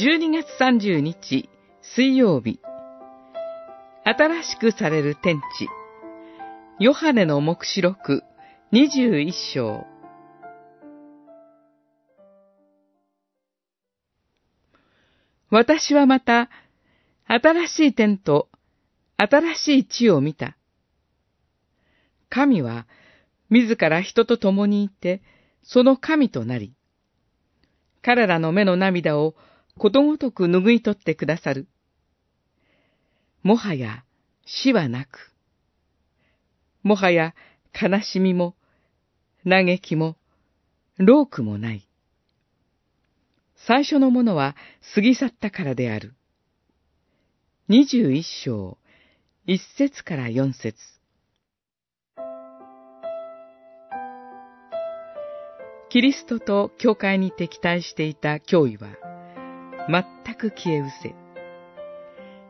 12月30日水曜日。新しくされる天地。ヨハネの目視録21章。私はまた新しい天と新しい地を見た。神は自ら人と共にいて、その神となり、彼らの目の涙をことごとく拭い取ってくださる。もはや死はなく、もはや悲しみも、嘆きも、老苦もない。最初のものは過ぎ去ったからである。二十一章、一節から四節。キリストと教会に敵対していた脅威は、全く消え失せ。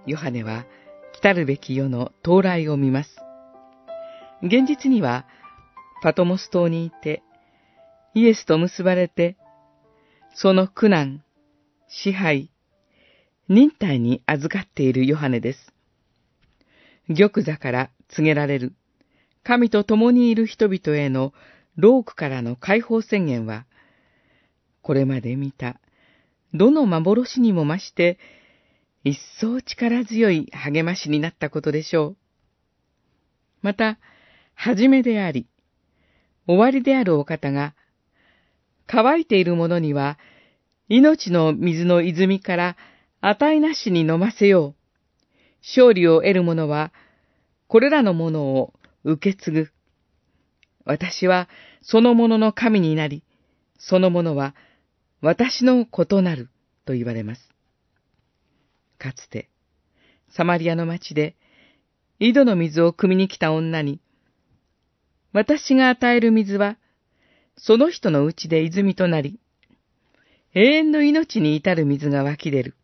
ヨハネは、来たるべき世の到来を見ます。現実には、パトモス島にいて、イエスと結ばれて、その苦難、支配、忍耐に預かっているヨハネです。玉座から告げられる、神と共にいる人々へのロークからの解放宣言は、これまで見た、どの幻にも増して、一層力強い励ましになったことでしょう。また、はじめであり、終わりであるお方が、乾いている者には、命の水の泉から値なしに飲ませよう。勝利を得る者は、これらのものを受け継ぐ。私はそのものの神になり、そのものは私の異なると言われます。かつて、サマリアの町で、井戸の水を汲みに来た女に、私が与える水は、その人のうちで泉となり、永遠の命に至る水が湧き出る。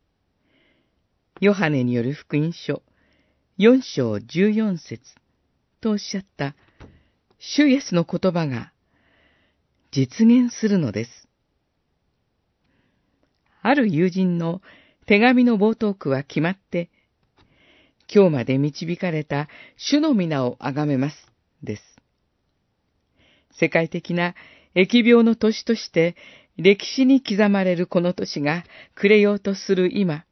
ヨハネによる福音書、四章十四節とおっしゃった主イエスの言葉が実現するのです。ある友人の手紙の冒頭句は決まって、今日まで導かれた主の皆をあがめます、です。世界的な疫病の年として歴史に刻まれるこの年が暮れようとする今、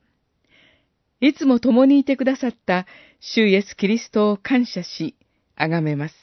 いつも共にいてくださった主イエスキリストを感謝し、あがめます。